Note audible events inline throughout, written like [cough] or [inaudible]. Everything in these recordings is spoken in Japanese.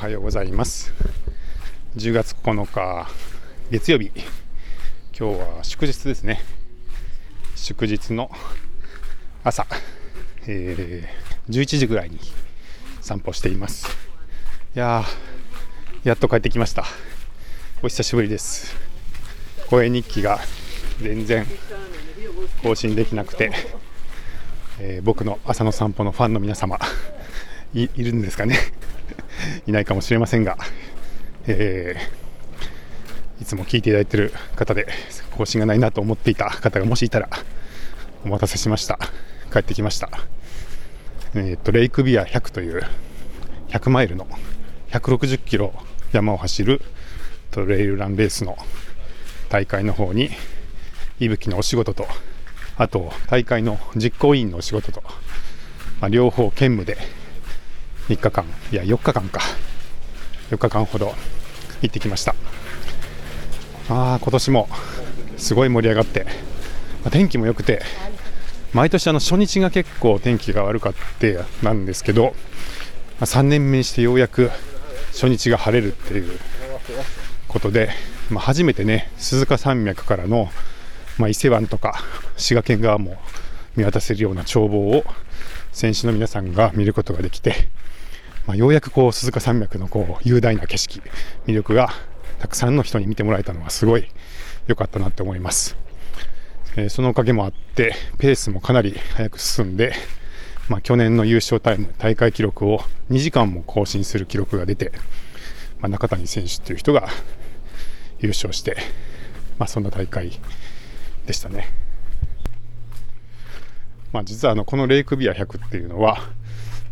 はようございます。10月9日月曜日。今日は祝日ですね。祝日の朝、えー、11時ぐらいに散歩しています。いやーやっと帰ってきました。お久しぶりです。声日記が全然更新できなくて、えー、僕の朝の散歩のファンの皆様いるんですかね。いないかもしれませんが、えー、いつも聞いていただいている方で更新がないなと思っていた方がもしいたらお待たせしました。帰ってきました。えっ、とレイクビア100という100マイルの160キロ山を走るトレイルランレースの大会の方にいぶきのお仕事とあと大会の実行委員のお仕事と、まあ、両方兼務で3日間。いや4日間か。4日間ほど行ってきました。ああ今年もすごい盛り上がって、まあ、天気も良くて毎年あの初日が結構天気が悪かってなんですけど、まあ、3年目にしてようやく初日が晴れるっていうことで、まあ、初めてね鈴鹿山脈からの、まあ、伊勢湾とか滋賀県側も見渡せるような眺望を選手の皆さんが見ることができてまあ、ようやくこう鈴鹿山脈のこう雄大な景色、魅力がたくさんの人に見てもらえたのはすごい良かったなって思います。えー、そのおかげもあって、ペースもかなり速く進んで、まあ、去年の優勝タイム、大会記録を2時間も更新する記録が出て、まあ、中谷選手っていう人が優勝して、まあ、そんな大会でしたね。まあ、実はあのこのレイクビア100っていうのは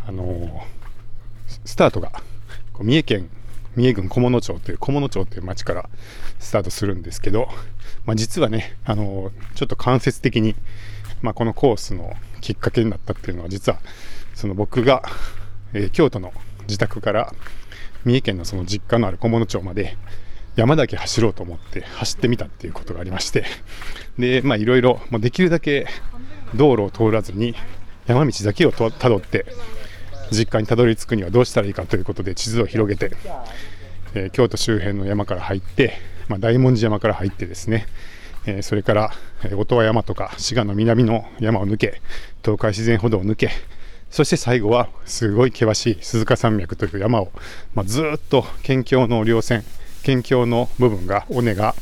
あのースタートが三重県三重郡菰野町という菰野町という町からスタートするんですけど、まあ、実はね、あのちょっと間接的に、まあ、このコースのきっかけになったっていうのは実はその僕が、えー、京都の自宅から三重県のその実家のある菰野町まで山だけ走ろうと思って走ってみたっていうことがありましてでまあいろいろできるだけ道路を通らずに山道だけをたどって実家にたどり着くにはどうしたらいいかということで地図を広げて、えー、京都周辺の山から入って、まあ、大文字山から入ってですね、えー、それから、音羽山とか滋賀の南の山を抜け東海自然歩道を抜けそして最後はすごい険しい鈴鹿山脈という山を、まあ、ずっと県境の稜線県境の部分が尾根が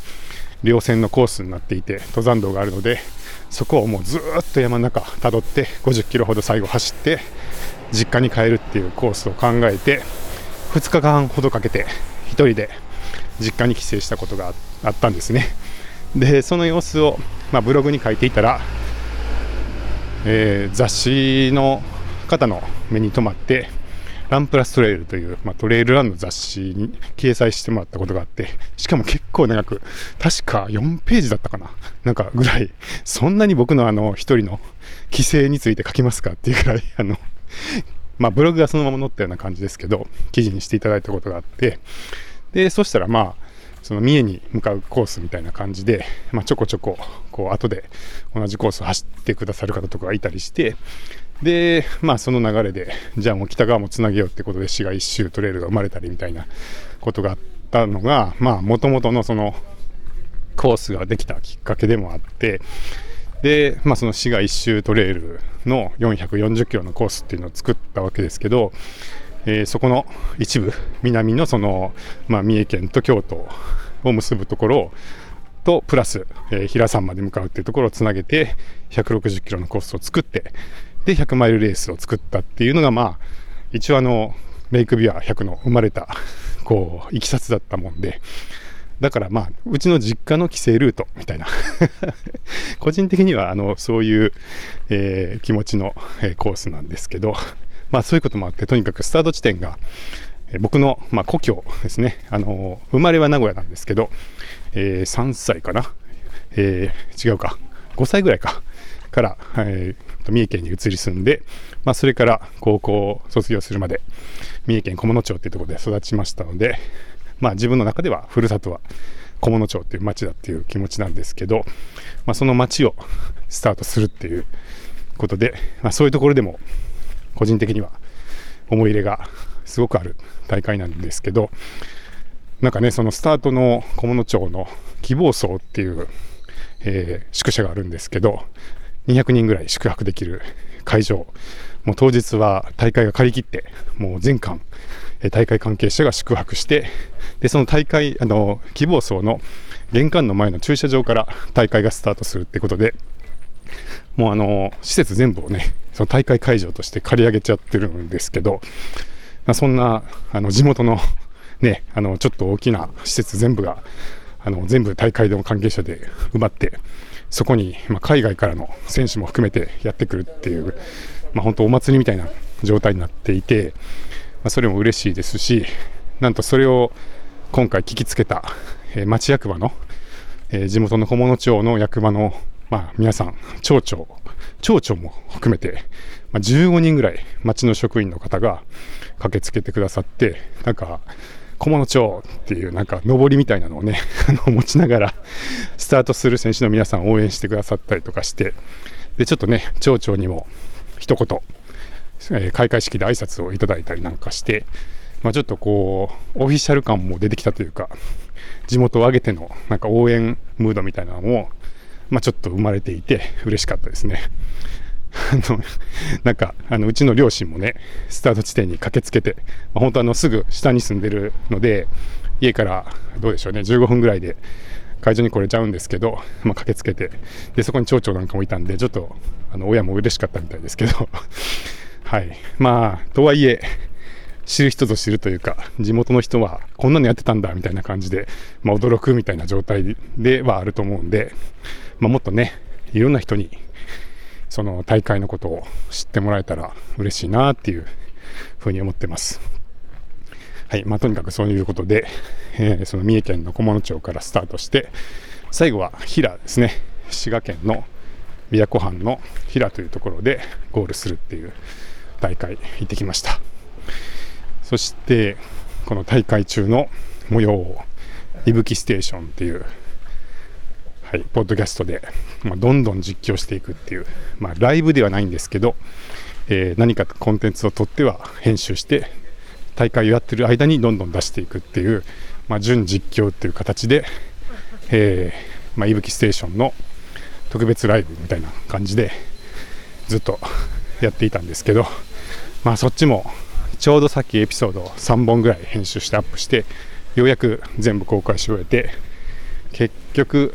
稜線のコースになっていて登山道があるのでそこをもうずっと山の中たどって50キロほど最後走って実家に帰るっていうコースを考えて2日間ほどかけて1人で実家に帰省したことがあったんですね。でその様子を、まあ、ブログに書いていたら、えー、雑誌の方の目に留まってランプラストレイルという、まあ、トレイルランの雑誌に掲載してもらったことがあって、しかも結構長く、確か4ページだったかななんかぐらい、そんなに僕のあの一人の規制について書きますかっていうぐらい、あの、[laughs] まあ、ブログがそのまま載ったような感じですけど、記事にしていただいたことがあって、で、そしたらまあ、その三重に向かうコースみたいな感じで、まあ、ちょこちょこ、こう、後で同じコースを走ってくださる方とかがいたりして、で、まあ、その流れで、じゃあもう北側もつなげようってことで、市が一周トレイルが生まれたりみたいなことがあったのが、まあ、もともとのその、コースができたきっかけでもあって、で、まあ、その市が一周トレイルの440キロのコースっていうのを作ったわけですけど、えー、そこの一部南のその、まあ、三重県と京都を結ぶところとプラス、えー、平山まで向かうっていうところをつなげて160キロのコースを作ってで100マイルレースを作ったっていうのがまあ一応あのレイクビュア100の生まれたこういきさつだったもんでだからまあ、うちの実家の帰省ルートみたいな。[laughs] 個人的にはあのそういう、えー、気持ちの、えー、コースなんですけど、まあそういうこともあって、とにかくスタート地点が、えー、僕の、まあ、故郷ですね。あの生まれは名古屋なんですけど、え3歳かな、え違うか、5歳ぐらいか、から、えー、三重県に移り住んで、まあ、それから高校を卒業するまで、三重県菰野町っていうところで育ちましたので、まあ自分の中ではふるさとは菰野町っていう町だっていう気持ちなんですけど、まあ、その町をスタートするっていうことで、まあ、そういうところでも個人的には思い入れがすごくある大会なんですけど、なんかね、そのスタートの菰野町の希望層っていう、えー、宿舎があるんですけど、200人ぐらい宿泊できる会場、もう当日は大会が借り切って、もう全館、大会関係者が宿泊して、でその大会、あの希望層の玄関の前の駐車場から大会がスタートするってことで、もうあの施設全部をね、その大会会場として借り上げちゃってるんですけど、まあ、そんなあの地元のね、あのちょっと大きな施設全部があの全部大会の関係者で埋まって、そこに、まあ、海外からの選手も含めてやってくるっていう、まあ、本当お祭りみたいな状態になっていて、あ、それも嬉しいですし、なんとそれを今回聞きつけた、えー、町役場の、えー、地元の菰野町の役場の、まあ、皆さん、町長、町長も含めて、まあ、15人ぐらい町の職員の方が駆けつけてくださって、なんか、菰野町っていうなんか上りみたいなのをね [laughs] 持ちながらスタートする選手の皆さん応援してくださったりとかしてでちょっとね町長にも一言、え、開会式で挨拶をいただいたりなんかして、まあ、ちょっとこうオフィシャル感も出てきたというか地元を挙げてのなんか応援ムードみたいなのも、まあ、ちょっと生まれていて嬉しかったですね。[laughs] あの、なんか、あの、うちの両親もね、スタート地点に駆けつけて、まあ、本当あの、すぐ下に住んでるので、家からどうでしょうね、15分ぐらいで会場に来れちゃうんですけど、まあ、駆けつけて、で、そこに町長なんかもいたんで、ちょっと、あの、親も嬉しかったみたいですけど、はい。まあ、とはいえ、知る人ぞ知るというか、地元の人はこんなのやってたんだみたいな感じで、まあ、驚くみたいな状態ではあると思うんで、まあ、もっとね、いろんな人にその大会のことを知ってもらえたら嬉しいなっていうふうに思ってます。はい。まあ、とにかくそういうことで、えー、その三重県の菰野町からスタートして、最後は平ですね。滋賀県の琵琶湖畔の平というところでゴールするっていう大会行ってきました。そして、この大会中の模様を、いぶきステーションっていうはい、ポッドキャストで、まあ、どんどん実況していくっていう、まあ、ライブではないんですけど、えー、何かコンテンツを取っては編集して大会をやってる間にどんどん出していくっていう、まあ、準実況っていう形で、えー、まあ、いぶきステーションの特別ライブみたいな感じでずっとやっていたんですけど、[laughs] まあ、そっちもちょうどさっきエピソードを3本ぐらい編集してアップしてようやく全部公開し終えて結局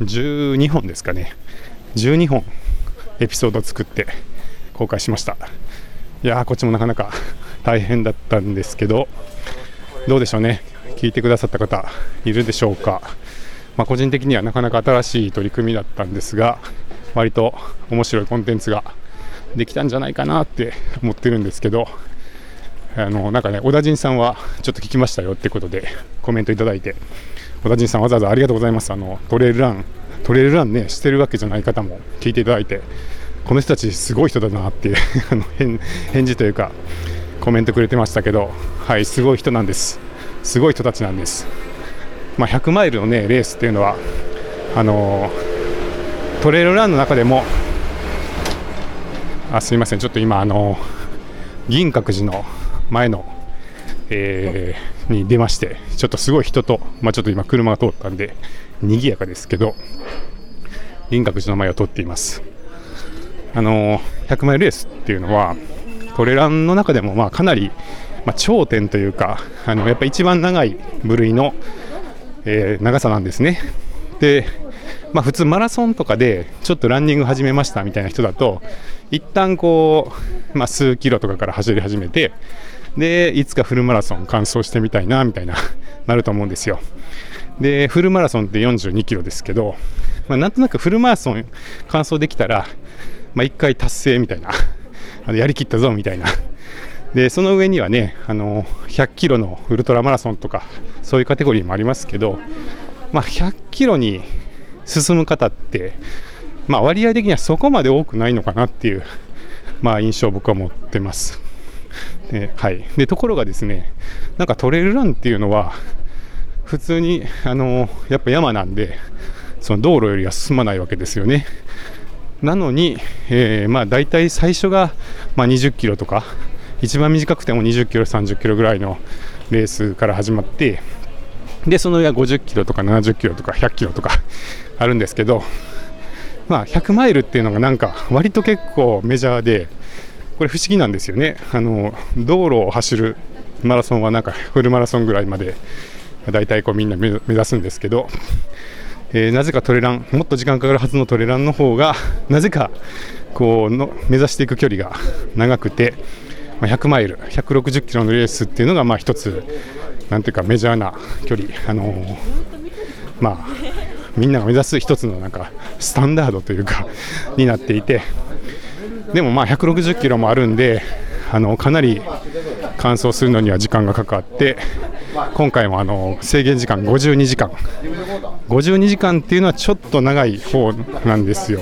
12本ですかね。12本エピソード作って公開しました。いやーこっちもなかなか大変だったんですけどどうでしょうね。聞いてくださった方いるでしょうか、まあ、個人的にはなかなか新しい取り組みだったんですが割と面白いコンテンツができたんじゃないかなって思ってるんですけどあのなんかね小田陣さんはちょっと聞きましたよってことでコメントいただいて小田陣さんわざわざありがとうございます。あのトレイルラントレイルランねしてるわけじゃない方も聞いていただいてこの人たちすごい人だなっていう [laughs] あの返事というかコメントくれてましたけどはいすごい人なんです。すごい人たちなんです、まあ、100マイルのねレースっていうのはあのトレイルランの中でもあすみませんちょっと今あの銀閣寺の前の、えー、に出まして、ちょっとすごい人と、まあ、ちょっと今、車が通ったんで、賑やかですけど、輪郭寺の前を通っています。あの100マイルレースっていうのは、トレランの中でもまあかなり、まあ、頂点というか、あのやっぱ一番長い部類の、えー、長さなんですね。で、まあ、普通マラソンとかでちょっとランニング始めましたみたいな人だと一旦こう、まあ、数キロとかから走り始めてでいつかフルマラソン完走してみたいなみたいな [laughs] なると思うんですよ。でフルマラソンって42キロですけど、まあ、なんとなくフルマラソン完走できたら、まあ、1回達成みたいな [laughs] あのやりきったぞみたいな。でその上にはねあの100キロのウルトラマラソンとかそういうカテゴリーもありますけど、まあ、100キロに進む方って、まあ、割合的にはそこまで多くないのかなっていう、まあ、印象を僕は持ってます。ではい、でところがですねなんかトレイルランっていうのは普通にあのやっぱ山なんでその道路よりは進まないわけですよねなのに、えー、まあ大体最初が、まあ、20キロとか一番短くても20キロ、30キロぐらいのレースから始まってでその上は50キロとか70キロとか100キロとかあるんですけど、まあ、100マイルっていうのがなんか割と結構メジャーでこれ不思議なんですよね。あの道路を走るマラソンはなんかフルマラソンぐらいまで大体こうみんな目指すんですけど、えー、なぜかトレランもっと時間かかるはずのトレランの方がなぜかこうの目指していく距離が長くて、まあ、100マイル160キロのレースっていうのがまあ一つなんていうかメジャーな距離。あのー、まあみんなが目指す一つのなんかスタンダードというかになっていてでもまあ160キロもあるんであのかなり乾燥するのには時間がかかって今回もあの制限時間52時間。52時間っていうのはちょっと長い方なんですよ、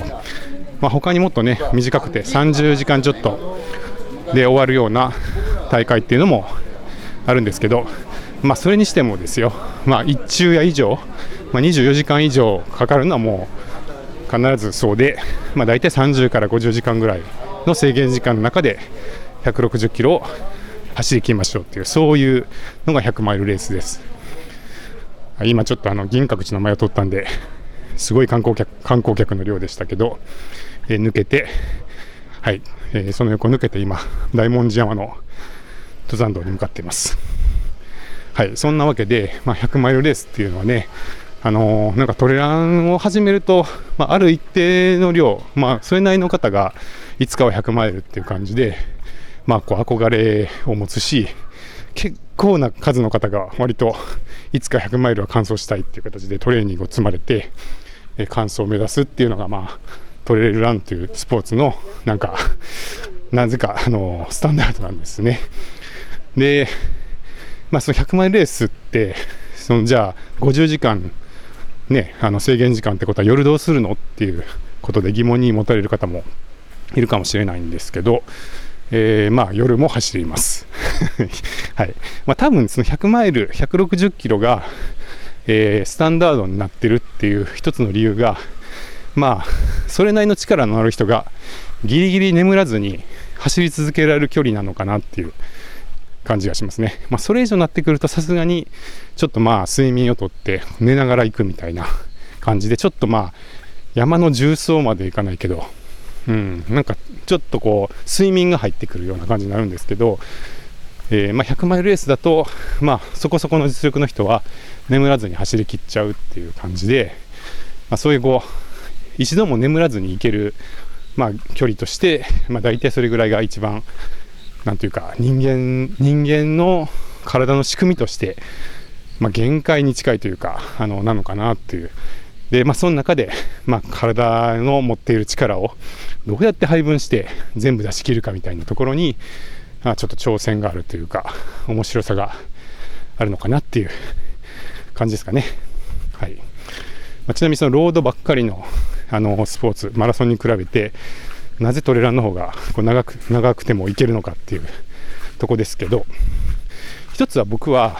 まあ、他にもっとね短くて30時間ちょっとで終わるような大会っていうのもあるんですけど、まあ、それにしてもですよ、まあ、1昼夜以上、まあ、24時間以上かかるのはもう必ずそうで、まあ、大体30から50時間ぐらいの制限時間の中で160キロを走り切りましょうっていうそういうのが100マイルレースです。今ちょっとあの銀閣寺の前を通ったんですごい観光客観光客の量でしたけど、えー、抜けてはい、えー、その横抜けて今大文字山の登山道に向かっています。はいそんなわけで、まあ、100マイルレースっていうのはねあのー、なんかトレランを始めると、まあ、ある一定の量、まあ、それなりの方がいつかは100マイルっていう感じで、まあ、こう憧れを持つし結構な数の方が割といつか100マイルは完走したいっていう形でトレーニングを積まれて、え完走を目指すっていうのが、まあ、トレイルランというスポーツのなんかなぜかあのスタンダードなんですね。で、まあ、その100マイルレースってそのじゃあ50時間ね、あの制限時間ってことは夜どうするのっていうことで疑問に持たれる方もいるかもしれないんですけど、えー、まあ夜も走ります。[laughs] はいまあ、多分その100マイル、160キロが、えー、スタンダードになってるっていう一つの理由が、まあ、それなりの力のある人がギリギリ眠らずに走り続けられる距離なのかなっていう感じがしますね。まあ、それ以上になってくるとさすがにちょっとまあ睡眠をとって寝ながら行くみたいな [laughs] 感じでちょっとまあ山の重曹まで行かないけどうん、なんかちょっとこう睡眠が入ってくるような感じになるんですけど、えー、まあ、100マイルレースだと、まあ、そこそこの実力の人は眠らずに走りきっちゃうっていう感じで、まあ、そういうこう一度も眠らずに行ける、まあ、距離として、まあ、大体それぐらいが一番なんていうか人間人間の体の仕組みとして、まあ、限界に近いというかあのなのかなっていうで、まあ、その中で、まあ、体の持っている力をどうやって配分して全部出し切るかみたいなところに、まあ、ちょっと挑戦があるというか面白さがあるのかなっていう感じですかね。はいまあ、ちなみにそのロードばっかりのあのスポーツマラソンに比べてなぜトレランの方がこう長く長くてもいけるのかっていうとこですけど一つは僕は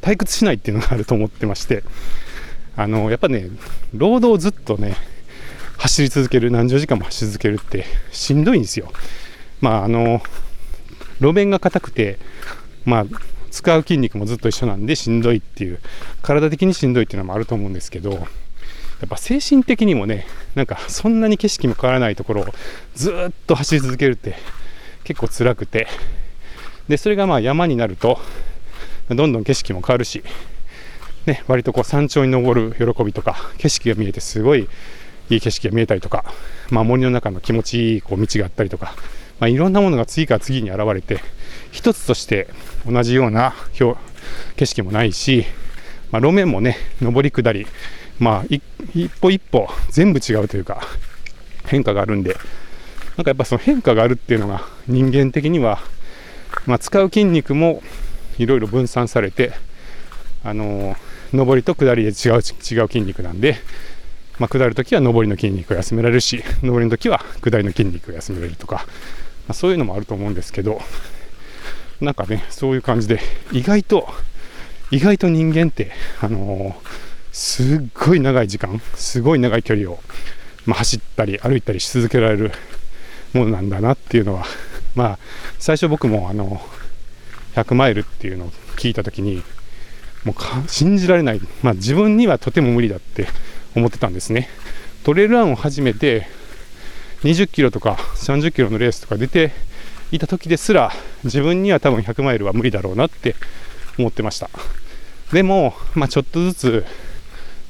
退屈しないっていうのがあると思ってましてあのやっぱね労働をずっとね走り続ける何十時間も走り続けるってしんどいんですよ。まああの路面が硬くてまあ使う筋肉もずっと一緒なんでしんどいっていう体的にしんどいっていうのもあると思うんですけどやっぱ精神的にもねなんかそんなに景色も変わらないところをずっと走り続けるって結構辛くて。でそれがまあ山になるとどんどん景色も変わるしね、割とこう山頂に登る喜びとか景色が見えてすごいいい景色が見えたりとか、まあ、森の中の気持ちいいこう道があったりとか、まあ、いろんなものが次から次に現れて一つとして同じような景色もないし、まあ、路面もね上り下り、まあ、一歩一歩全部違うというか変化があるんで。なんかやっぱその変化があるっていうのが人間的には、まあ、使う筋肉もいろいろ分散されてあのー上りと下りで違う違う筋肉なんで、まあ、下るときは上りの筋肉を休められるし上りのときは下りの筋肉を休められるとか、まあ、そういうのもあると思うんですけどなんかねそういう感じで意外と意外と人間って、あのー、すっごい長い時間すごい長い距離を、まあ、走ったり歩いたりし続けられるものなんだなっていうのはまあ最初僕もあの100マイルっていうのを聞いた時にもう信じられない、まあ、自分にはとても無理だって思ってたんですね。トレイルランを始めて20キロとか30キロのレースとか出ていた時ですら自分には多分100マイルは無理だろうなって思ってました。でも、まあ、ちょっとずつ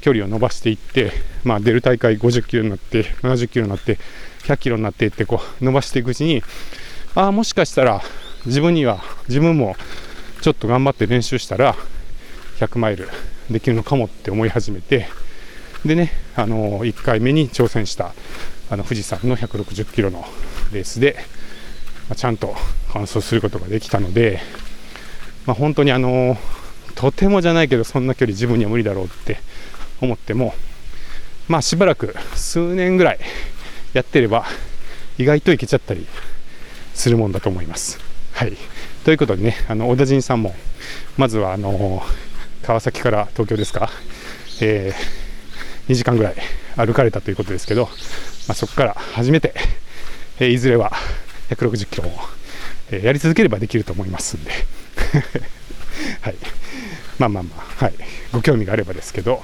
距離を伸ばしていって、まあ、出る大会50キロになって70キロになって100キロになっていってこう伸ばしていくうちにああもしかしたら自分には自分もちょっと頑張って練習したら100マイルできるのかもって思い始めてでね、あの1回目に挑戦したあの富士山の160キロのレースで、まあ、ちゃんと完走することができたので、まあ、本当にあのとてもじゃないけどそんな距離自分には無理だろうって思ってもまあしばらく数年ぐらいやってれば意外といけちゃったりするもんだと思います。はい、ということでねあの小田陣さんもまずはあの川崎から東京ですか、えー、2時間ぐらい歩かれたということですけど、まあ、そこから初めて、えー、いずれは160キロを、えー、やり続ければできると思いますんで、[laughs] はい、まあまあまあ、はい、ご興味があればですけど。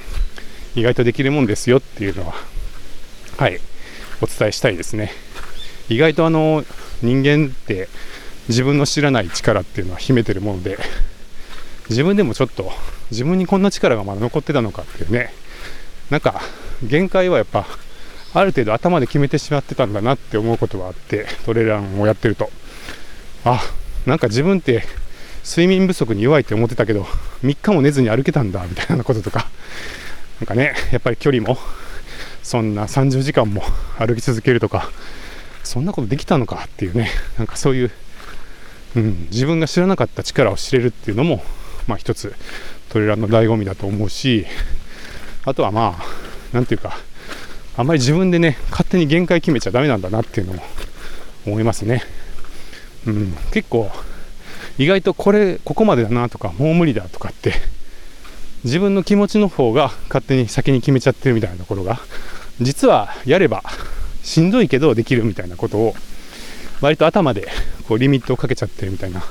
意外とできるもんですよっていうのは、はい、お伝えしたいですね。意外とあの人間って自分の知らない力っていうのは秘めてるもので自分でもちょっと自分にこんな力がまだ残ってたのかっていうね。なんか限界はやっぱある程度頭で決めてしまってたんだなって思うことはあってトレランをやってると。あなんか自分って睡眠不足に弱いって思ってたけど3日も寝ずに歩けたんだみたいなこととか。なんかねやっぱり距離もそんな30時間も歩き続けるとかそんなことできたのかっていうねなんかそういう、うん、自分が知らなかった力を知れるっていうのもまあ、一つトレランの醍醐味だと思うしあとはまあ何ていうかあんまり自分でね勝手に限界決めちゃだめなんだなっていうのも思いますね、うん、結構意外とこれここまでだなとかもう無理だとかって自分の気持ちの方が勝手に先に決めちゃってるみたいなところが実はやればしんどいけどできるみたいなことを割と頭でこうリミットをかけちゃってるみたいな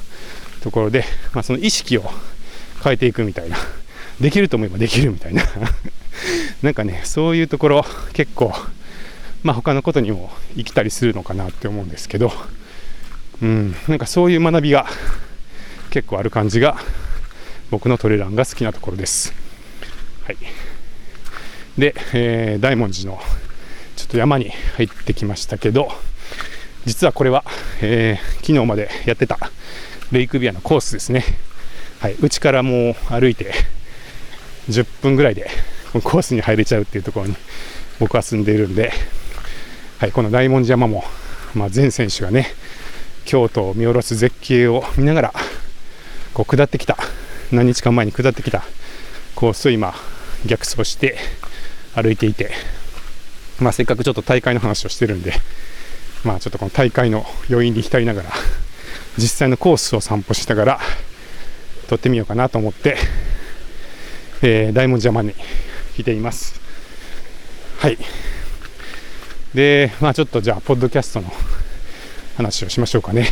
ところで、まあ、その意識を変えていくみたいな。できると思えばできるみたいな [laughs] なんかね、そういうところ結構、まあ他のことにも生きたりするのかなって思うんですけど、うん、なんかそういう学びが結構ある感じが僕のトレランが好きなところです。はい。で、えー、大文字のちょっと山に入ってきましたけど、実はこれは、えー、昨日までやってたレイクビアのコースですね。はい、うちからもう歩いて10分ぐらいでコースに入れちゃうっていうところに僕は住んでいるんで、はい、この大文字山も、まあ、全選手がね京都を見下ろす絶景を見ながらこう下ってきた何日間前に下ってきたコースを今逆走して歩いていて、まあ、せっかくちょっと大会の話をしてるんで、まあ、ちょっとこの大会の余韻に浸りながら実際のコースを散歩しながら撮ってみようかなと思って、えー、大文字山に来ています。はい。で、まあちょっとじゃあ、ポッドキャストの話をしましょうかね。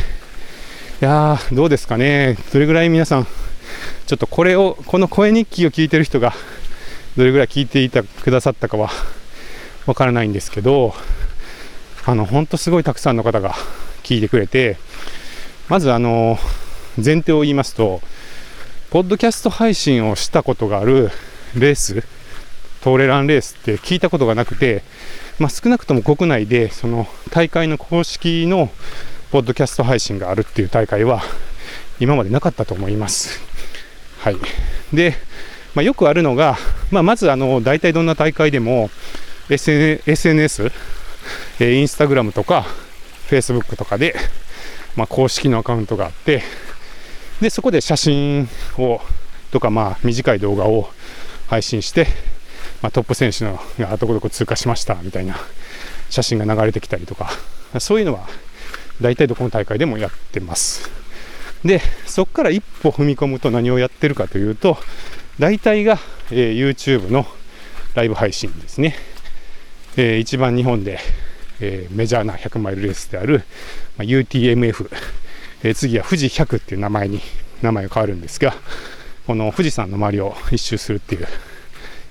いやー、どうですかね。どれぐらい皆さん、ちょっとこれを、この声日記を聞いてる人が、どれぐらい聞いていたくださったかはわからないんですけど、あの、ほんとすごいたくさんの方が聞いてくれて、まずあの、前提を言いますと、ポッドキャスト配信をしたことがあるレース、トーレランレースって聞いたことがなくて、まあ、少なくとも国内でその大会の公式のポッドキャスト配信があるっていう大会は今までなかったと思います。はい。で、まあ、よくあるのが、まあ、まずあの大体どんな大会でも SNS、えー、インスタグラムとか Facebook とかで、まあ、公式のアカウントがあって、で、そこで写真を、とか、まあ、短い動画を配信して、まあ、トップ選手のがどこどこ通過しましたみたいな写真が流れてきたりとか、そういうのは大体どこの大会でもやってます。で、そこから一歩踏み込むと何をやってるかというと、大体が、えー、YouTube のライブ配信ですね。えー、一番日本でえー、メジャーな100マイルレースである、まあ、UTMF、えー、次は富士100っていう名前に名前が変わるんですがこの富士山の周りを一周するっていう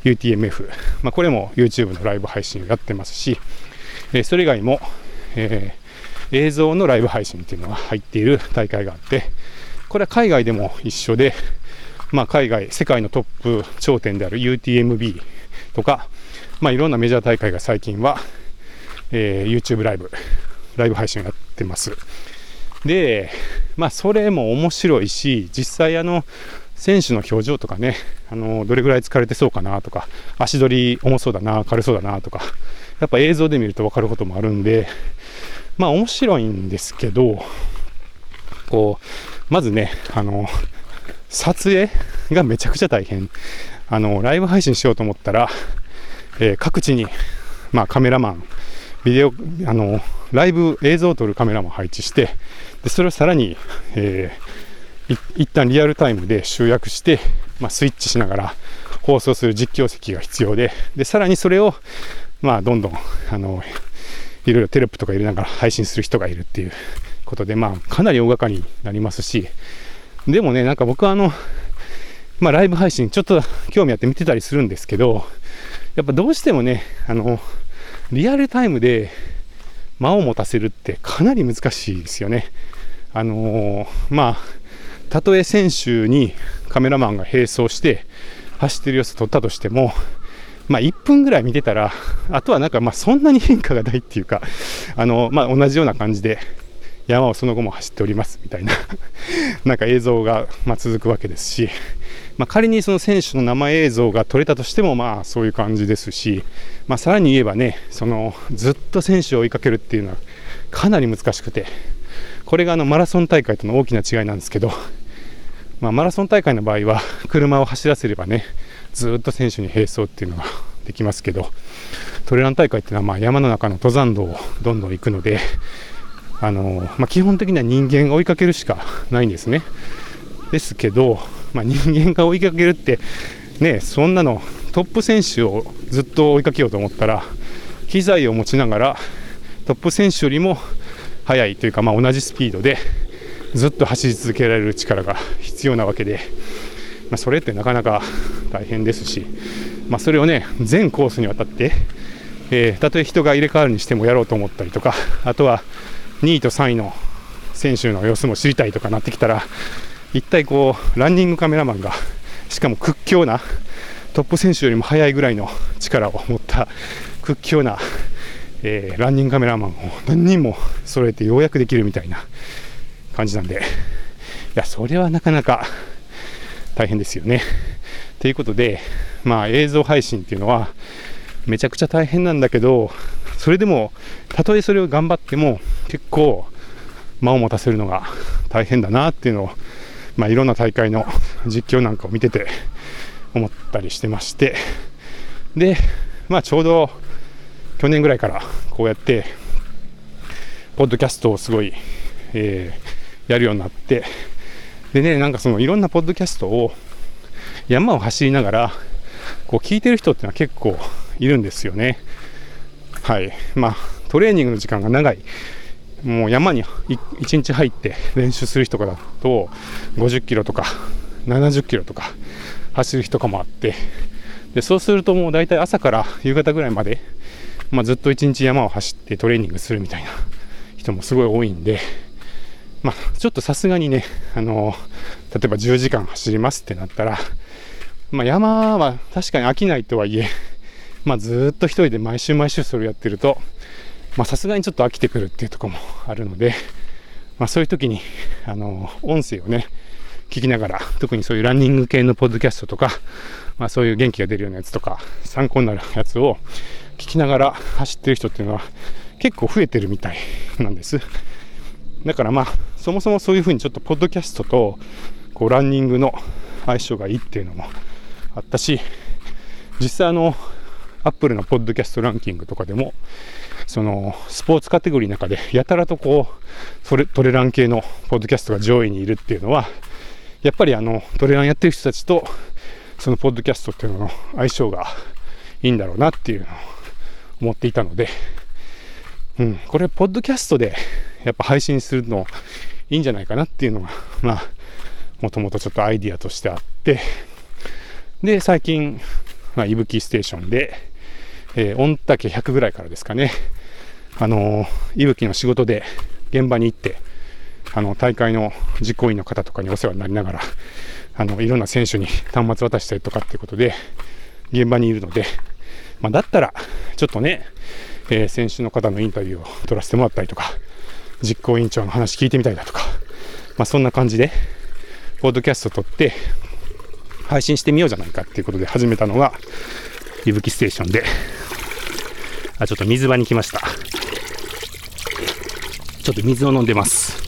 UTMF、まあ、これも YouTube のライブ配信をやってますし、えー、それ以外も、えー、映像のライブ配信っていうのが入っている大会があってこれは海外でも一緒で、まあ、海外世界のトップ頂点である UTMB とか、まあ、いろんなメジャー大会が最近は、えー、YouTube ライブライブ配信をやってます。でまあそれも面白いし実際あの選手の表情とかね、あのどれぐらい疲れてそうかなとか、足取り重そうだな、軽そうだなとか、やっぱ映像で見ると分かることもあるんで、まあ面白いんですけど、こう、まずね、あの、撮影がめちゃくちゃ大変。あの、ライブ配信しようと思ったら、えー、各地に、まあカメラマン、ビデオ、あの、ライブ映像を撮るカメラマン配置して、でそれをさらに、えー一旦リアルタイムで集約して、まあ、スイッチしながら放送する実況席が必要で、で、さらにそれを、まあ、どんどん、あの、いろいろテロップとか入れながら配信する人がいるっていうことで、まあ、かなり大掛かりになりますし、でもね、なんか僕はあの、まあ、ライブ配信ちょっと興味あって見てたりするんですけど、やっぱどうしてもね、あの、リアルタイムで間を持たせるってかなり難しいですよね。あのー、まあ、たとえ選手にカメラマンが並走して走ってる様子撮ったとしても、まあ、1分ぐらい見てたら、あとはなんかまあそんなに変化がないっていうか、あのまあ、同じような感じで山をその後も走っておりますみたいな [laughs] なんか映像がま続くわけですし、まあ、仮にその選手の生映像が撮れたとしてもまあそういう感じですし、まあ、さらに言えばねそのずっと選手を追いかけるっていうのはかなり難しくてこれがあのマラソン大会との大きな違いなんですけどまあ、マラソン大会の場合は車を走らせればねずっと選手に並走っていうのが [laughs] できますけどトレラン大会っていうのはまあ山の中の登山道をどんどん行くのであの、まあ、基本的には人間が追いかけるしかないんですね。ですけど、まあ、人間が追いかけるってねそんなのトップ選手をずっと追いかけようと思ったら機材を持ちながらトップ選手よりも速いというか、まあ、同じスピードでずっと走り続けられる力が必要なわけで、まあ、それってなかなか大変ですし、まあ、それをね全コースにわたって、えー、たとえ人が入れ替わるにしてもやろうと思ったりとかあとは2位と3位の選手の様子も知りたいとかなってきたら一体こうランニングカメラマンがしかも屈強なトップ選手よりも速いぐらいの力を持った屈強な、えー、ランニングカメラマンを何人も揃えてようやくできるみたいな感じなんで、いや、それはなかなか大変ですよね。ということで、まあ映像配信っていうのはめちゃくちゃ大変なんだけど、それでも、たとえそれを頑張っても結構間を持たせるのが大変だなっていうのを、まあいろんな大会の実況なんかを見てて思ったりしてまして、で、まあちょうど去年ぐらいからこうやって、ポッドキャストをすごい、えーやるようになって、でね、なんかそのいろんなポッドキャストを山を走りながら、こう聞いてる人ってのは結構いるんですよね。はい。まあ、トレーニングの時間が長い。もう山に1日入って練習する人とかだと50キロとか70キロとか走る日とかもあってでそうするともう大体朝から夕方ぐらいまで、まあ、ずっと1日山を走ってトレーニングするみたいな人もすごい多いんでまあ、ちょっとさすがにね、あの例えば10時間走りますってなったら、まあ、山は確かに飽きないとはいえ、[laughs] まあ、ずっと一人で毎週毎週それをやってると、まさすがにちょっと飽きてくるっていうとこもあるので、まあ、そういう時に、あの音声をね、聞きながら、特にそういうランニング系のポッドキャストとか、まあ、そういう元気が出るようなやつとか、参考になるやつを聞きながら走ってる人っていうのは結構増えてるみたいなんです。だからまあ、そもそもそういうふうにちょっとポッドキャストとこうランニングの相性がいいっていうのもあったし、実際あの、アップルのポッドキャストランキングとかでも、そのスポーツカテゴリーの中でやたらとこうそれトレラン系のポッドキャストが上位にいるっていうのはやっぱりあのトレランやってる人たちとそのポッドキャストっていうのの相性がいいんだろうなっていうのを思っていたのでうん、これ、ポッドキャストでやっぱ配信するのいいんじゃないかなっていうのが、まあ、もともとちょっとアイディアとしてあって、で、最近、まあ、いぶきステーションで、えー、御嶽100ぐらいからですかね、あのー、いぶきの仕事で現場に行って、あの、大会の実行委員の方とかにお世話になりながら、あの、いろんな選手に端末渡したりとかっていうことで、現場にいるので、まあ、だったら、ちょっとね、えー、選手の方のインタビューを取らせてもらったりとか、実行委員長の話聞いてみたりだとか、まあ、そんな感じで、ポッドキャスト撮って、配信してみようじゃないかっていうことで始めたのが、いぶきステーションで、あ、ちょっと水場に来ました。ちょっと水を飲んでます。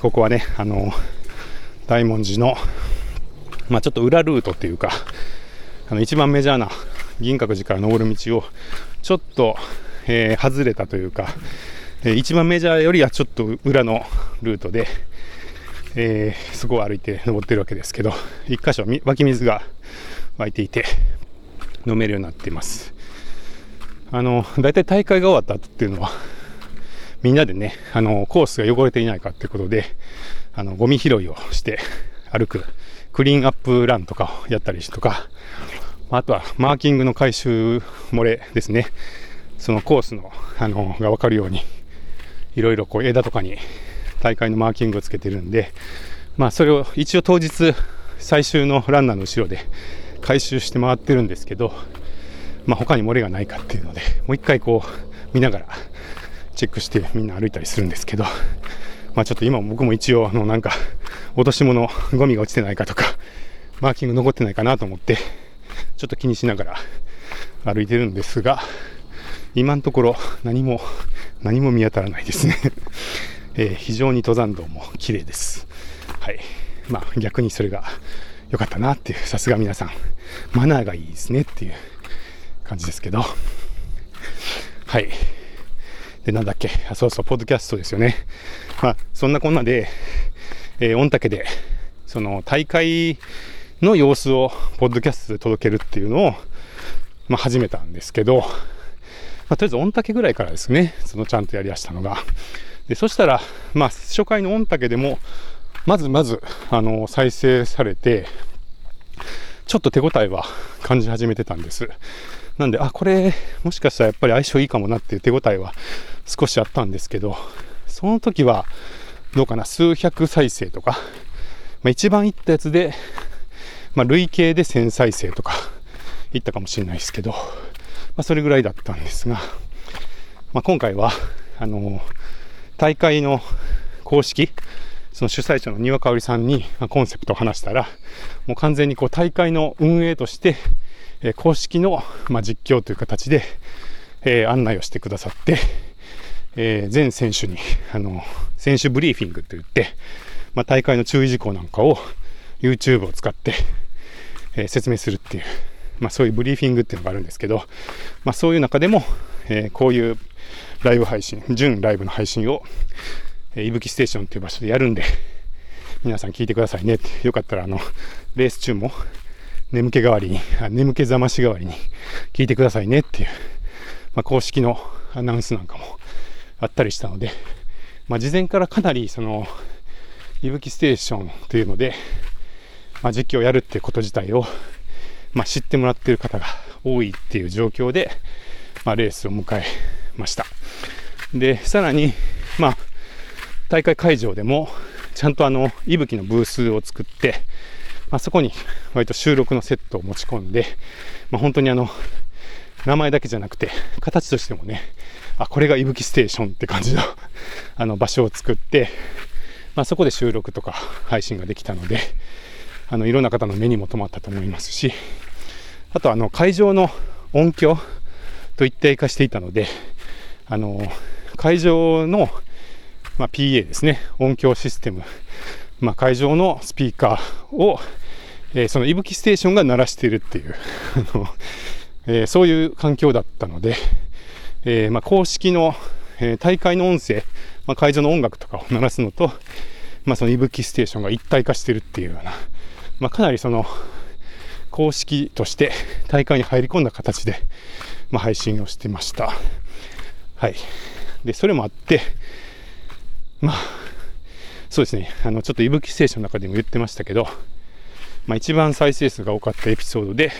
ここはね、あの、大文字の、まあちょっと裏ルートっていうか、あの、一番メジャーな銀閣寺から登る道を、ちょっと、えー、外れたというか、えー、一番メジャーよりはちょっと裏のルートで、えー、そこを歩いて登ってるわけですけど、[laughs] 一箇所湧き水が湧いていて、飲めるようになっています。あの、大体大会が終わった後っていうのは、みんなでね、あの、コースが汚れていないかっていうことで、あの、ゴミ拾いをして歩く、クリーンアップランとかをやったりとか、あとはマーキングの回収漏れですね。そのコースの、あの、がわかるように、いろいろこう枝とかに大会のマーキングをつけてるんで、まあそれを一応当日最終のランナーの後ろで回収して回ってるんですけど、まあ他に漏れがないかっていうので、もう一回こう見ながらチェックしてみんな歩いたりするんですけど、まあちょっと今僕も一応あのなんか落とし物、ゴミが落ちてないかとか、マーキング残ってないかなと思って、ちょっと気にしながら歩いてるんですが、今のところ何も、何も見当たらないですね。えー、非常に登山道も綺麗です。はい。まあ逆にそれが良かったなっていう、さすが皆さん、マナーがいいですねっていう感じですけど。はい。で、なんだっけあ、そうそう、ポッドキャストですよね。まあ、そんなこんなで、えー、御嶽で、その大会の様子をポッドキャストで届けるっていうのを、まあ、始めたんですけど、まあ、とりあえず御嶽ぐらいからですね、そのちゃんとやりだしたのが。で、そしたら、まあ、初回の御嶽でも、まずまず、あの、再生されて、ちょっと手応えは感じ始めてたんです。なんで、あ、これ、もしかしたらやっぱり相性いいかもなっていう手応えは少しあったんですけど、その時は、どうかな、数百再生とか、まあ、一番いったやつで、まあ、累計で1000再生とか、いったかもしれないですけど、まあ、それぐらいだったんですが、まあ、今回は、あの大会の公式、その主催者の丹羽香織さんにコンセプトを話したら、もう完全にこう大会の運営として、え公式の、ま実況という形で、え案内をしてくださって、え全選手に、あの、選手ブリーフィングといって、まあ、大会の注意事項なんかを YouTube を使って、え説明するっていう、まあ、そういうブリーフィングっていうのがあるんですけど、まあ、そういう中でも、えこういうライブ配信、準ライブの配信を、えいぶきステーションっていう場所でやるんで、皆さん聞いてくださいねって。よかったら、あの、レース中も、眠気代わりに、眠気覚まし代わりに聞いてくださいねっていう、まあ、公式のアナウンスなんかもあったりしたので、まあ、事前からかなり、その、いぶきステーションというので、まあ、実況をやるっていうこと自体を、まあ、知ってもらっている方が多いっていう状況で、まあ、レースを迎えました。で、さらに、まあ、大会会場でも、ちゃんとあの、いぶきのブースを作って、まあ、そこに割と収録のセットを持ち込んで、まあ、本当にあの、名前だけじゃなくて、形としてもね、あ、これがいぶきステーションって感じの [laughs] あの、場所を作って、まあ、そこで収録とか配信ができたので、あの、いろんな方の目にも留まったと思いますし、あとあの、会場の音響と一体化していたので、あの、会場の、まあ、PA ですね、音響システム、まあ、会場のスピーカーを、えー、そのいぶきステーションが鳴らしているっていう [laughs] えー、そういう環境だったので、えー、まあ、公式の、え大会の音声、まあ、会場の音楽とかを鳴らすのと、まあ、そのいぶきステーションが一体化してるっていうような、まあ、かなりその公式として大会に入り込んだ形で、ま、配信をしてました。はい。で、それもあって、まあ、そうですね、あの、ちょっといぶきステーションの中でも言ってましたけど、まあ、一番再生数が多かったエピソードで、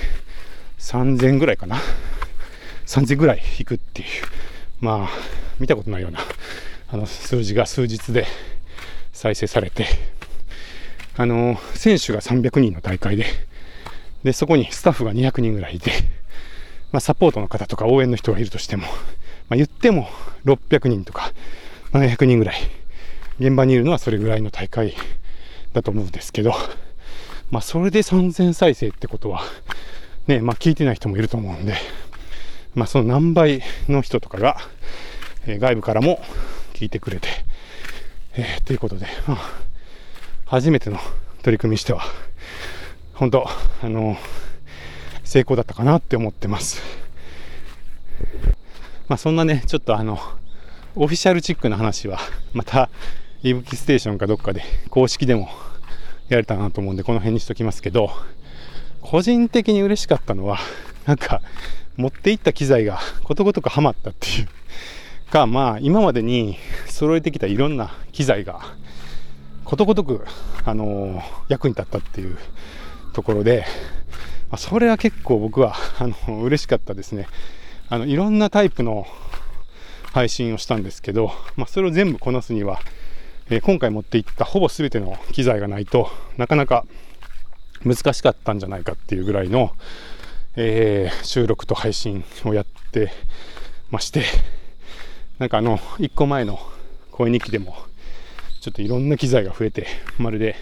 3000ぐらいかな。3000ぐらいいくっていう、まあ、見たことないような、あの、数字が数日で再生されて、あの、選手が300人の大会で、で、そこにスタッフが200人ぐらいいて、まあ、サポートの方とか応援の人がいるとしても、まあ、言っても600人とか700人ぐらい、現場にいるのはそれぐらいの大会だと思うんですけど、まあ、それで3000再生ってことは、ね、まあ、聞いてない人もいると思うんで、まあ、その何倍の人とかが、え、外部からも聞いてくれて、えー、ということで、まあ、初めての取り組みしては、本当、あの成功だったかなって思ってます。まあ、そんなね、ちょっとあの、オフィシャルチックな話は、また、いぶきステーションかどっかで公式でもやれたなと思うんで、この辺にしときますけど、個人的に嬉しかったのは、なんか、持っていった機材がことごとくハマったっていうか、まあ、今までに揃えてきたいろんな機材が、ことごとく、あのー、役に立ったっていうところで、まあ、それは結構僕は、あの、嬉しかったですね。あの、いろんなタイプの配信をしたんですけど、まあ、それを全部こなすには、えー、今回持っていったほぼ全ての機材がないとなかなか難しかったんじゃないかっていうぐらいの、えー、収録と配信をやってましてなんかあの1個前の声日記でもちょっといろんな機材が増えてまるで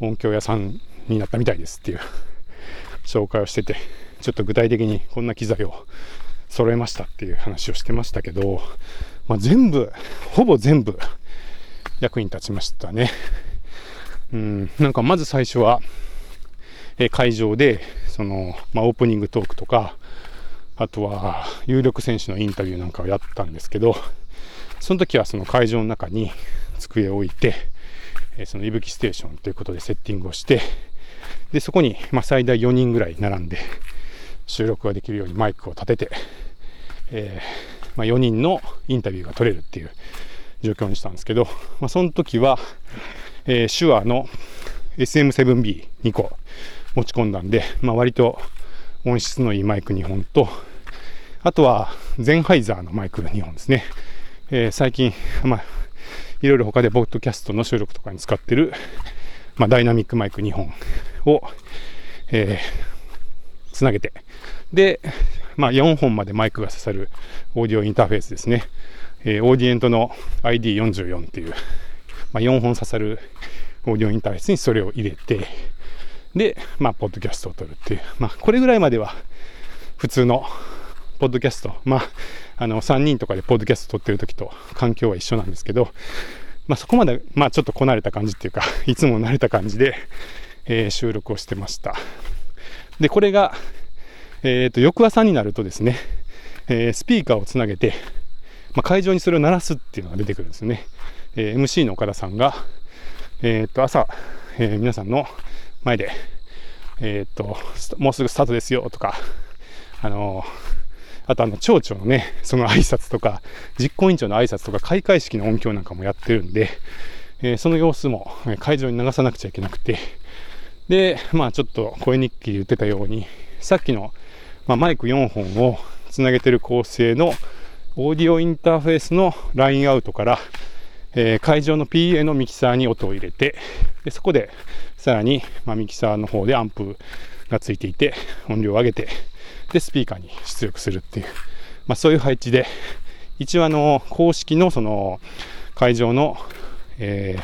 音響屋さんになったみたいですっていう紹介をしててちょっと具体的にこんな機材を揃えましたっていう話をしてましたけど、まあ、全部ほぼ全部役に立ちましたね。うん、なんかまず最初は、え会場で、その、まあ、オープニングトークとか、あとは有力選手のインタビューなんかをやったんですけど、その時はその会場の中に机を置いて、えそのいぶきステーションということでセッティングをして、で、そこに、ま最大4人ぐらい並んで収録ができるようにマイクを立てて、えー、まあ、4人のインタビューが取れるっていう状況にしたんですけど、まあ、その時は、えー、手話の SM7B2 個持ち込んだんで、まあ、割と音質のいいマイク2本と、あとはゼンハイザーのマイク2本ですね。えー、最近、まあ、いろいろ他でポッドキャストの収録とかに使ってる、まあ、ダイナミックマイク2本を、えー、つなげて、で、まあ、4本までマイクが刺さるオーディオインターフェースですね。えー、オーディエントの ID44 っていう、まあ、4本刺さるオーディオインターフェースにそれを入れて、で、まあ、ポッドキャストを撮るっていう、まあ、これぐらいまでは普通のポッドキャスト、まあ、あの、3人とかでポッドキャスト撮ってる時と環境は一緒なんですけど、まあ、そこまで、まあ、ちょっとこなれた感じっていうか、いつも慣れた感じで、えー、収録をしてました。で、これが、えっ、ー、と、翌朝になるとですね、えー、スピーカーをつなげて、まあ、会場にそれを鳴らすっていうのが出てくるんですね。えー、MC の岡田さんが、えっと、朝、え皆さんの前で、えっと、もうすぐスタートですよとか、あのあとあの、町長のね、その挨拶とか、実行委員長の挨拶とか、開会式の音響なんかもやってるんで、えその様子も会場に流さなくちゃいけなくて、で、まあちょっと声日記で言ってたように、さっきのまあ、マイク4本をつなげてる構成のオーディオインターフェースのラインアウトから、えー、会場の PA のミキサーに音を入れてでそこでさらに、まあ、ミキサーの方でアンプがついていて音量を上げてでスピーカーに出力するっていう、まあ、そういう配置で一応あの公式のその会場の、え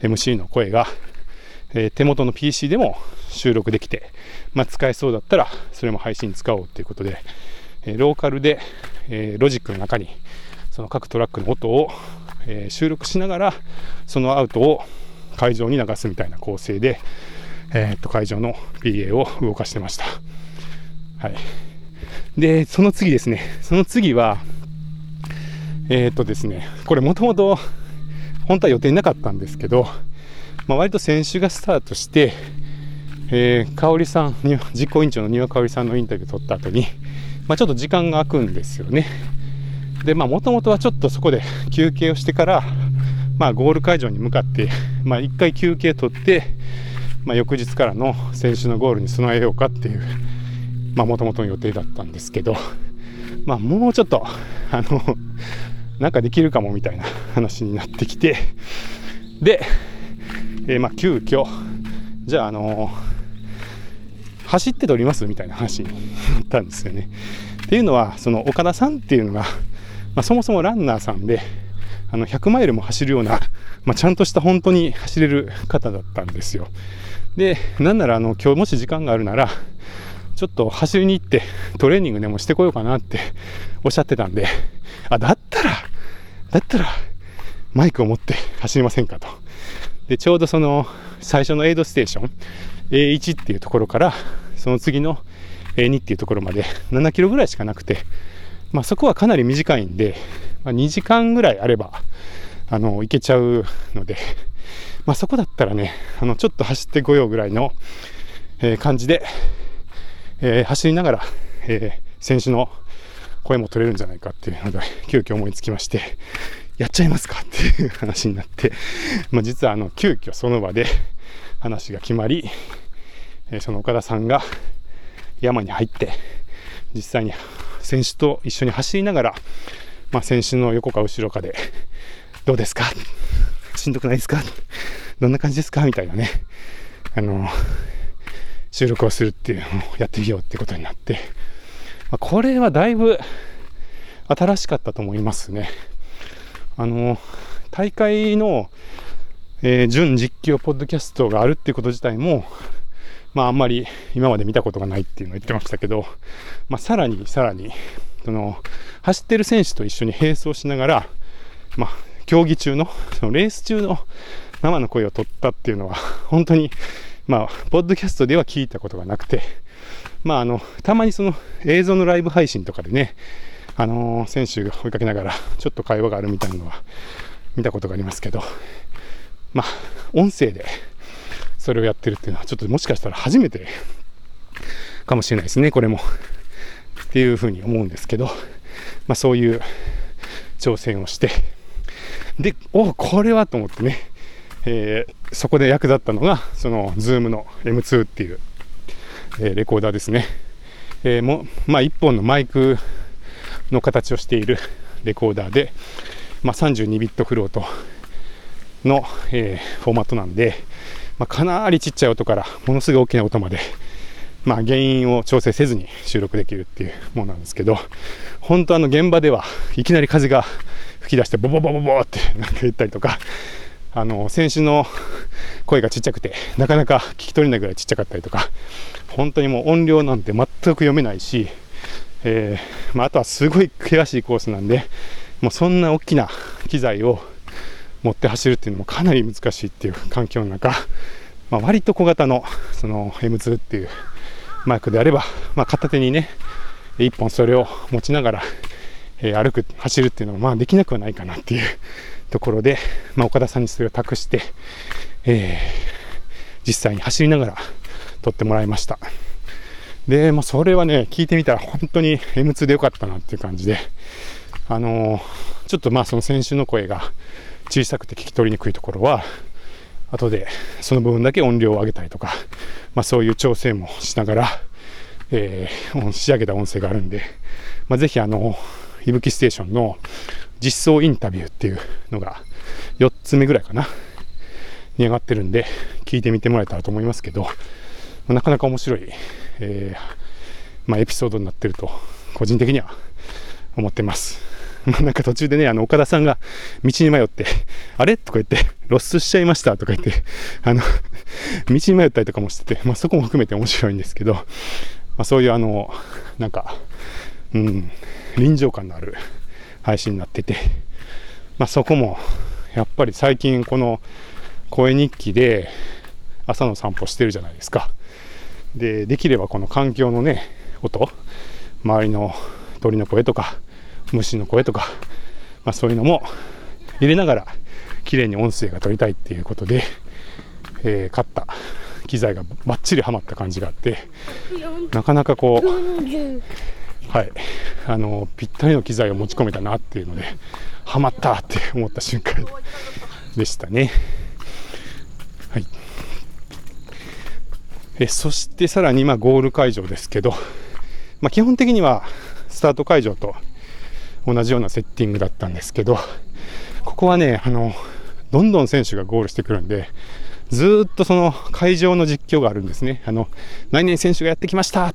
ー、MC の声が、えー、手元の PC でも収録できてまあ、使えそうだったらそれも配信使おうということで、えー、ローカルで、えー、ロジックの中にその各トラックの音を、え、収録しながらそのアウトを会場に流すみたいな構成で、え、っと会場の PA を動かしてました。はい。で、その次ですね、その次は、え、っとですね、これもともと本当は予定なかったんですけど、まあ、割と先週がスタートして、えー、香織さん、実行委員長の丹羽香織さんのインタビューを取った後に、まあ、ちょっと時間が空くんですよね。で、まあ、もともとはちょっとそこで休憩をしてから、まあ、ゴール会場に向かって、まあ、1回休憩取って、まあ、翌日からの選手のゴールに備えようかっていう、もともとの予定だったんですけど、まあ、もうちょっと、あの、なんかできるかもみたいな話になってきて、で、えー、まあ、急遽、じゃあ、あの走って撮りますみたいな話になったんですよね。っていうのは、その岡田さんっていうのが、まあ、そもそもランナーさんで、あの100マイルも走るような、まあ、ちゃんとした本当に走れる方だったんですよ。で、なんならあの今日もし時間があるなら、ちょっと走りに行ってトレーニングでもしてこようかなっておっしゃってたんで、あ、だったら、だったらマイクを持って走りませんかと。で、ちょうどその最初のエイドステーション、A1 っていうところから、その次の A2 っていうところまで7キロぐらいしかなくて、まあ、そこはかなり短いんで、まあ、2時間ぐらいあれば、あの、行けちゃうので、まあ、そこだったらね、あの、ちょっと走ってこようぐらいの、えー、感じで、えー、走りながら、えー、選手の声も取れるんじゃないかっていうので、急遽思いつきまして、やっちゃいますかっていう話になって、[laughs] まあ、実はあの、急遽その場で [laughs] 話が決まり、えその岡田さんが山に入って、実際に選手と一緒に走りながら、まあ、選手の横か後ろかで、どうですか？しんどくないですか？どんな感じですか？みたいなね、あの、収録をするっていうのをやってみようってことになって、まあ、これはだいぶ新しかったと思いますね。あの、大会の、えー、準実況ポッドキャストがあるっていうこと自体も、まああんまり今まで見たことがないっていうのを言ってましたけど、まあさらにさらに、その、走ってる選手と一緒に並走しながら、まあ競技中の、そのレース中の生の声を取ったっていうのは、本当に、まあ、ポッドキャストでは聞いたことがなくて、まああの、たまにその映像のライブ配信とかでね、あの、選手が追いかけながら、[laughs] ちょっと会話があるみたいなのは見たことがありますけど、まあ、音声でそれをやってるっていうのは、ちょっともしかしたら初めてかもしれないですね、これも。っていうふうに思うんですけど、まあそういう挑戦をして、で、おこれはと思ってね、えー、そこで役立ったのが、その Zoom の M2 っていう、えー、レコーダーですね。えー、もまあ、1本のマイクの形をしている [laughs] レコーダーで、まあ、32ビットフロートの、えー、フォーマットなんで、まあ、かなりちっちゃい音からものすごい大きな音まで、まあ、原因を調整せずに収録できるっていうものなんですけど、本当あの現場ではいきなり風が吹き出してボボボボボってなんか言ったりとか、あの、選手の声がちっちゃくて、なかなか聞き取れないぐらいちっちゃかったりとか、本当にもう音量なんて全く読めないし、えー、まあ、あとはすごい険しいコースなんで、もうそんな大きな機材を持って走るっていうのもかなり難しいっていう環境の中、まあ、割と小型のその M2 っていうマイクであれば、まあ、片手にね、1本それを持ちながら、えー、歩く、走るっていうのはまあできなくはないかなっていうところで、まあ、岡田さんにそれを託して、えー、実際に走りながら撮ってもらいました。で、まあ、それはね、聞いてみたら本当に M2 でよかったなっていう感じで、あのー、ちょっとまあその選手の声が小さくて聞き取りにくいところは、後でその部分だけ音量を上げたりとか、まあ、そういう調整もしながら、えー、仕上げた音声があるんで、まあ、ぜひあの、いぶきステーションの実装インタビューっていうのが4つ目ぐらいかな、に上がってるんで、聞いてみてもらえたらと思いますけど、なかなか面白い、えー、まあ、エピソードになってると、個人的には思ってます。[laughs] なんか途中でね、あの、岡田さんが道に迷って、[laughs] あれ？とか言って、ロスしちゃいましたとか言って、あの、[laughs] 道に迷ったりとかもしてて、まあ、そこも含めて面白いんですけど、まあ、そういうあの、なんか、うん、臨場感のある配信になってて、まあ、そこも、やっぱり最近この声日記で朝の散歩してるじゃないですか。で、できればこの環境のね、音、周りの鳥の声とか、虫の声とか、まあ、そういうのも入れながら綺麗に音声が取りたいっていうことで、えー、買った機材がバッチリはまった感じがあってなかなかこうはいあのぴったりの機材を持ち込めたなっていうのでハマったって思った瞬間でしたねはいえそしてさらにまゴール会場ですけど、まあ、基本的にはスタート会場と同じようなセッティングだったんですけどここはねあのどんどん選手がゴールしてくるんでずっとその会場の実況があるんですね。あの、何々選手がやってきました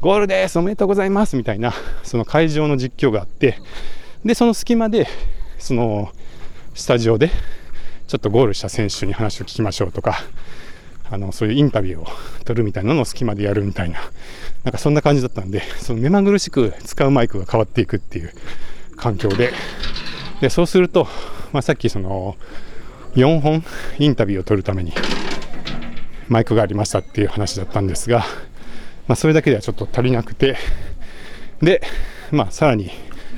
ゴールですおめでとうございますみたいな、その会場の実況があって、で、その隙間で、その、スタジオで、ちょっとゴールした選手に話を聞きましょうとか、あの、そういうインタビューを取るみたいなのを隙間でやるみたいな、[laughs] なんかそんな感じだったんで、その目まぐるしく使うマイクが変わっていくっていう環境で、で、そうすると、まあ、さっきその、4本インタビューを取るためにマイクがありましたっていう話だったんですが、まあ、それだけではちょっと足りなくて。で、まあ、さらに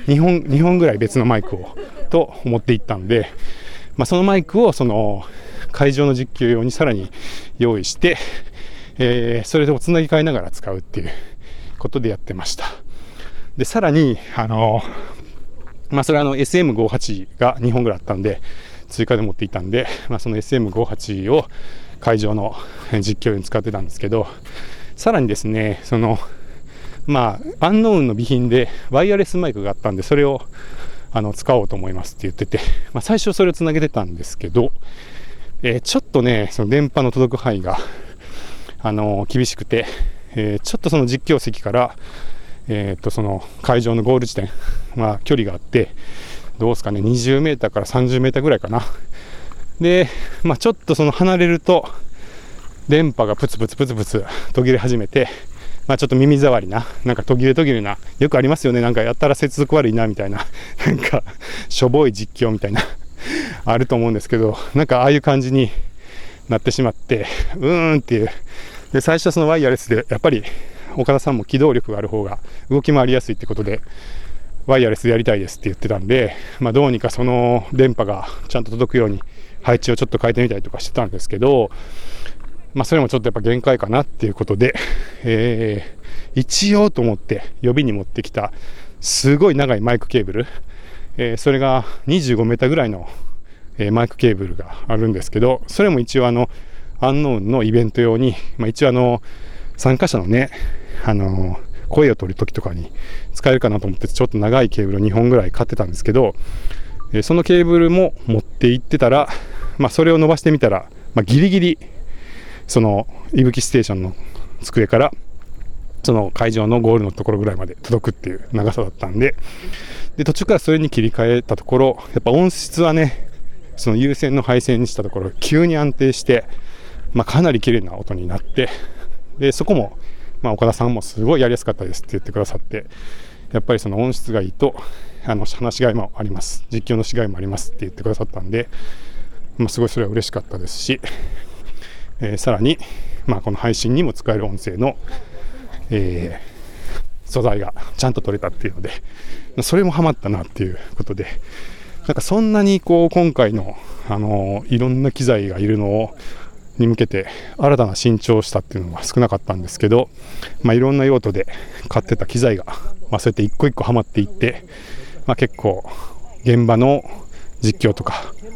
2本 ,2 本ぐらい別のマイクをと思っていったんで、まあ、そのマイクをその会場の実況用にさらに用意して、えー、それでつなぎ替えながら使うっていうことでやってました。でさらにあのまあそれはあの SM58 が2本ぐらいあったんで追加で持っていたんで、まあ、その SM58 を会場の実況用に使ってたんですけどさらにですねそのまあアンノーンの備品でワイヤレスマイクがあったんでそれをあの使おうと思いますって言ってて、まあ、最初それをつなげてたんですけど、えー、ちょっとねその電波の届く範囲があの厳しくて、えー、ちょっとその実況席からえ、っとその会場のゴール地点は距離があってどうですかね、20メーターから30メーターぐらいかな。で、まあ、ちょっとその離れると、電波がプツプツプツプツ途切れ始めて、まあ、ちょっと耳障りな、なんか途切れ途切れな、よくありますよね、なんかやったら接続悪いなみたいな、なんかしょぼい実況みたいな、[laughs] あると思うんですけど、なんかああいう感じになってしまって、うーんっていう。で、最初はそのワイヤレスで、やっぱり岡田さんも機動力がある方が動き回りやすいってことで、ワイヤレスでやりたいですって言ってたんで、まあ、どうにかその電波がちゃんと届くように配置をちょっと変えてみたりとかしてたんですけど、まあ、それもちょっとやっぱ限界かなっていうことで、えー、一応と思って予備に持ってきたすごい長いマイクケーブル、えー、それが25メーターぐらいの、えー、マイクケーブルがあるんですけど、それも一応あの、アンノーンのイベント用に、まあ、一応あの、参加者のね、あの声を取るときとかに使えるかなと思ってちょっと長いケーブルを2本ぐらい買ってたんですけど、えそのケーブルも持って行ってたら、まあ、それを伸ばしてみたら、まあ、ギリギリそのいぶきステーションの机からその会場のゴールのところぐらいまで届くっていう長さだったんでで途中からそれに切り替えたところやっぱ音質はねその有線の配線にしたところ急に安定して、まあ、かなり綺麗な音になってでそこもまあ、岡田さんもすごいやりやすかったですって言ってくださって、やっぱりその音質がいいと、あの、話しがいもあります。実況のしがいもありますって言ってくださったんで、まあ、すごいそれは嬉しかったですし、えー、さらに、まあ、この配信にも使える音声の、えー、素材がちゃんと取れたっていうので、それもハマったなっていうことで、なんかそんなにこう今回の、あの、いろんな機材がいるのをに向けて新たな新調したっていうのは少なかったんですけど、まあ、いろんな用途で買ってた機材が、まあ、そうやって一個一個はまっていって、まあ、結構現場の実況とか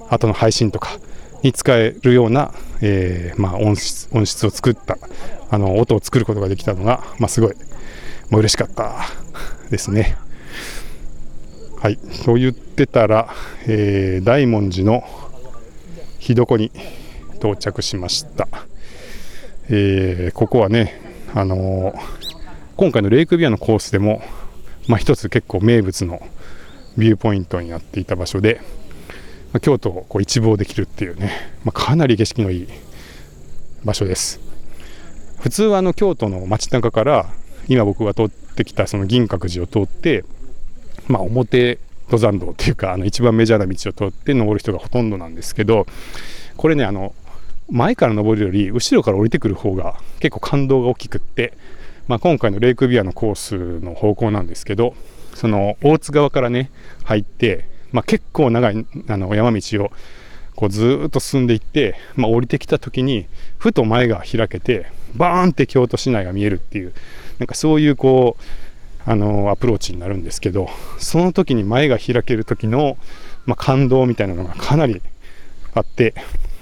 後の配信とかに使えるような、えー、まあ音質音質を作ったあの音を作ることができたのが、まあ、すごいもう嬉しかったですね。はい、そう言ってたら、えー、大文字の日床に到着しました。えー、ここはね、あのー、今回のレイクビアのコースでも、まあ、一つ結構名物のビューポイントになっていた場所で、まあ、京都をこう一望できるっていうね、まあ、かなり景色のいい場所です。普通はあの京都の街中から今僕が通ってきたその銀閣寺を通って、まあ、表登山道っていうかあの一番メジャーな道を通って登る人がほとんどなんですけどこれねあの前から登るより後ろから降りてくる方が結構感動が大きくって、まあ、今回のレイクビアのコースの方向なんですけどその大津側からね入って、まあ、結構長いあの山道をこうずっと進んでいって、まあ、降りてきた時にふと前が開けてバーンって京都市内が見えるっていうなんかそういうこうあのアプローチになるんですけどその時に前が開ける時の、まあ、感動みたいなのがかなりあって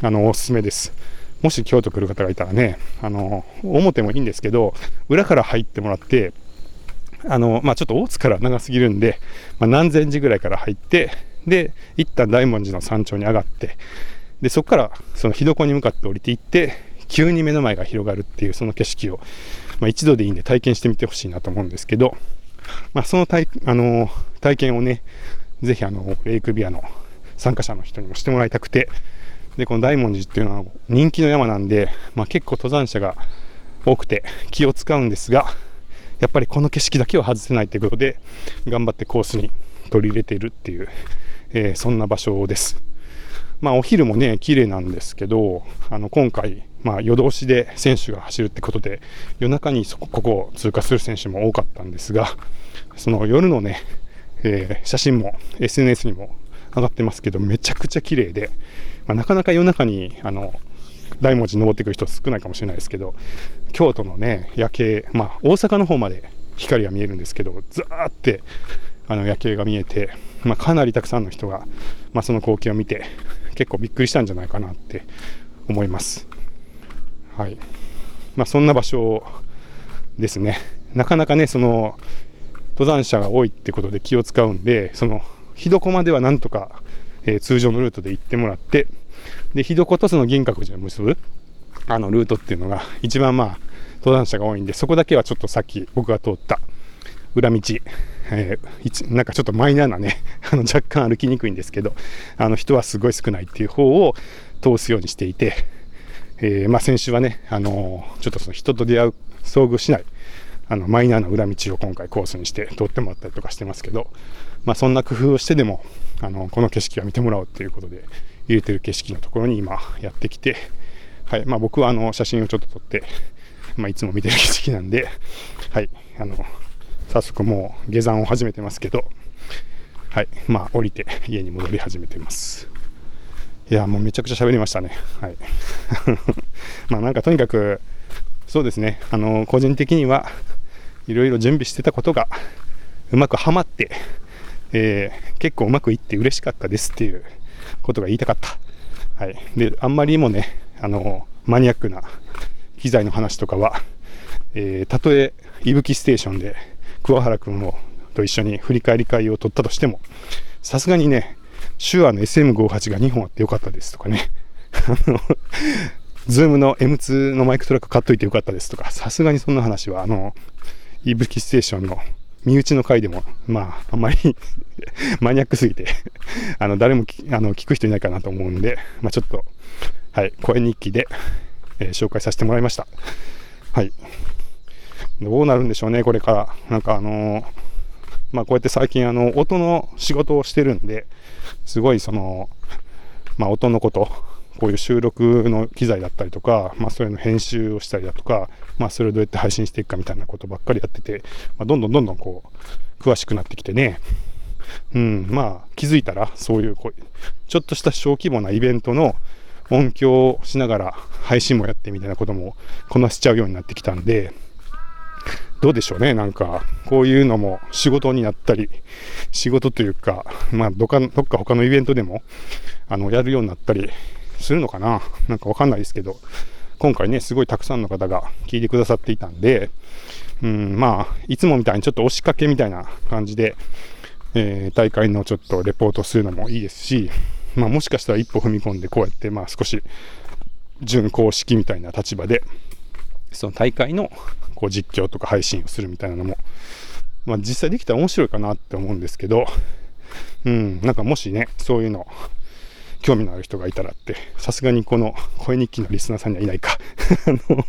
あのおすすめです。もし京都来る方がいたらねあの表もいいんですけど裏から入ってもらってあの、まあ、ちょっと大津から長すぎるんで、まあ、何千字ぐらいから入ってで一旦大文字の山頂に上がってでそこからその火床に向かって降りていって急に目の前が広がるっていうその景色をまあ、一度でいいんで体験してみてほしいなと思うんですけど、まあ、その体,、あの体験をね、ぜひあのレイクビアの参加者の人にもしてもらいたくて、でこの大文字っていうのは人気の山なんで、まあ、結構登山者が多くて気を使うんですが、やっぱりこの景色だけは外せないということで、頑張ってコースに取り入れているっていう、えー、そんな場所です。まあ、お昼もね、綺麗なんですけど、あの今回、まあ、夜通しで選手が走るってことで、夜中にそこここを通過する選手も多かったんですが、その夜のね、えー、写真も SNS にも上がってますけど、めちゃくちゃ綺麗で、まあ、なかなか夜中にあの大文字登ってくる人少ないかもしれないですけど、京都のね、夜景、まあ、大阪の方まで光が見えるんですけど、ザーってあの夜景が見えて、まあ、かなりたくさんの人が、まあ、その光景を見て、結構びっくりしたんじゃないかなって思います。はいまあ、そんな場所ですね。なかなかね、その登山者が多いってことで気を使うんで、その日床まではなんとか、えー、通常のルートで行ってもらって、で、日床とその銀閣寺を結ぶあのルートっていうのが一番まあ登山者が多いんで、そこだけはちょっとさっき僕が通った裏道、えー、なんかちょっとマイナーなね、[laughs] あの若干歩きにくいんですけど、あの人はすごい少ないっていう方を通すようにしていて、えー、まあ、先週はね、あのー、ちょっとその人と出会う、遭遇しない、あの、マイナーな裏道を今回コースにして通ってもらったりとかしてますけど、まあ、そんな工夫をしてでも、あの、この景色は見てもらおうっていうことで、入れてる景色のところに今やってきて、はい、まあ、僕はあの、写真をちょっと撮って、まあ、いつも見てる景色なんで、はい、あの、早速もう下山を始めてますけど、はい、まあ、降りて家に戻り始めてます。いや、もうめちゃくちゃ喋りましたね。はい。[laughs] まあなんかとにかく、そうですね、あの、個人的にはいろいろ準備してたことがうまくはまって、えー、結構うまくいって嬉しかったですっていうことが言いたかった。はい。で、あんまりもね、あの、マニアックな機材の話とかは、えー、たとえ、いぶきステーションで桑原君をと一緒に振り返り会を取ったとしても、さすがにね、手話の SM58 が2本あってよかったですとかね。あの、ズームの M2 のマイクトラック買っといてよかったですとか、さすがにそんな話は、あの、イブキステーションの身内の回でも、まあ、あんまりマニアックすぎてあの、誰もあの聞く人いないかなと思うんで、まあちょっと、はい、声日記で、えー、紹介させてもらいました。はい。どうなるんでしょうね、これから。なんかあのー、まあこうやって最近あの、音の仕事をしてるんで、すごいその、まあ、音のこと、こういう収録の機材だったりとか、まあ、そういうの編集をしたりだとか、まあ、それをどうやって配信していくかみたいなことばっかりやってて、まあ、どんどんどんどんこう、詳しくなってきてね、うん、まあ、気づいたら、そういう、こう、ちょっとした小規模なイベントの音響をしながら配信もやってみたいなこともこなしちゃうようになってきたんで、どうでしょうね、なんか、こういうのも仕事になったり、仕事というか、まあ、どっか、他のイベントでも、あの、やるようになったりするのかな。なんかわかんないですけど、今回ね、すごいたくさんの方が聞いてくださっていたんで、うん、まあ、いつもみたいにちょっと押しかけみたいな感じで、えー、大会のちょっとレポートするのもいいですし、まあ、もしかしたら一歩踏み込んで、こうやって、まあ、少し、準公式みたいな立場で、その大会のこう実況とか配信をするみたいなのも、まあ、実際できたら面白いかなって思うんですけど、うん、なんかもしね、そういうの、興味のある人がいたらって、さすがにこの声日記のリスナーさんにはいないか [laughs] あの、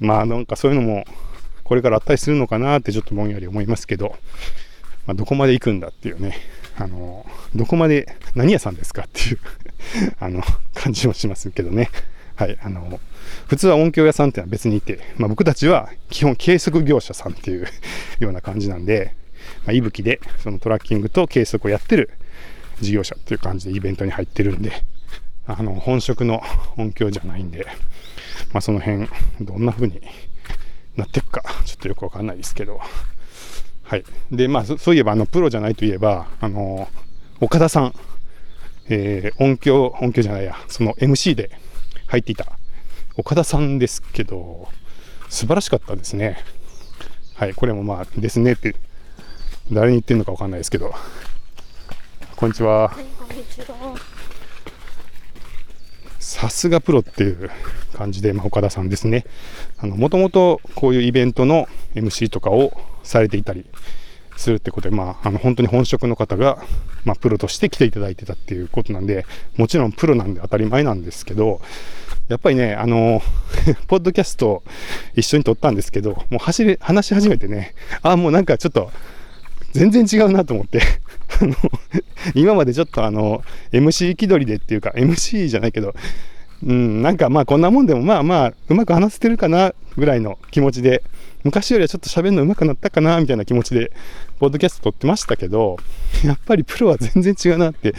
まあなんかそういうのも、これからあったりするのかなってちょっとぼんやり思いますけど、まあ、どこまで行くんだっていうね、あの、どこまで、何屋さんですかっていうあの、感じもしますけどね。はい、あの、普通は音響屋さんっていうのは別にいて、まあ、僕たちは基本計測業者さんっていう [laughs] ような感じなんで、まあ、いぶきでそのトラッキングと計測をやってる事業者っていう感じでイベントに入ってるんで、あの、本職の音響じゃないんで、まあ、その辺、どんな風になっていくか、ちょっとよくわかんないですけど、はい。で、まあ、そういえば、あの、プロじゃないといえば、あの、岡田さん、えー、音響、音響じゃないや、その MC で入っていた岡田さんですけど、素晴らしかったですね。はい、これもまあ、ですねって、誰に言ってるのかわかんないですけど。こんにちは。さすがプロっていう感じで、まあ、岡田さんですね。あの、もともとこういうイベントの MC とかをされていたりするってことで、まあ、あの、本当に本職の方が、まあ、プロとして来ていただいてたっていうことなんで、もちろんプロなんで当たり前なんですけど、やっぱりね、あの、[laughs] ポッドキャスト一緒に撮ったんですけど、もう走り、話し始めてね、あ、もうなんかちょっと、全然違うなと思って [laughs] あの、今までちょっとあの、MC 気取りでっていうか、MC じゃないけど、うん、なんかまあこんなもんでもまあまあ、うまく話せてるかなぐらいの気持ちで、昔よりはちょっと喋るの上手くなったかなみたいな気持ちで、ポッドキャスト撮ってましたけど、やっぱりプロは全然違うなって、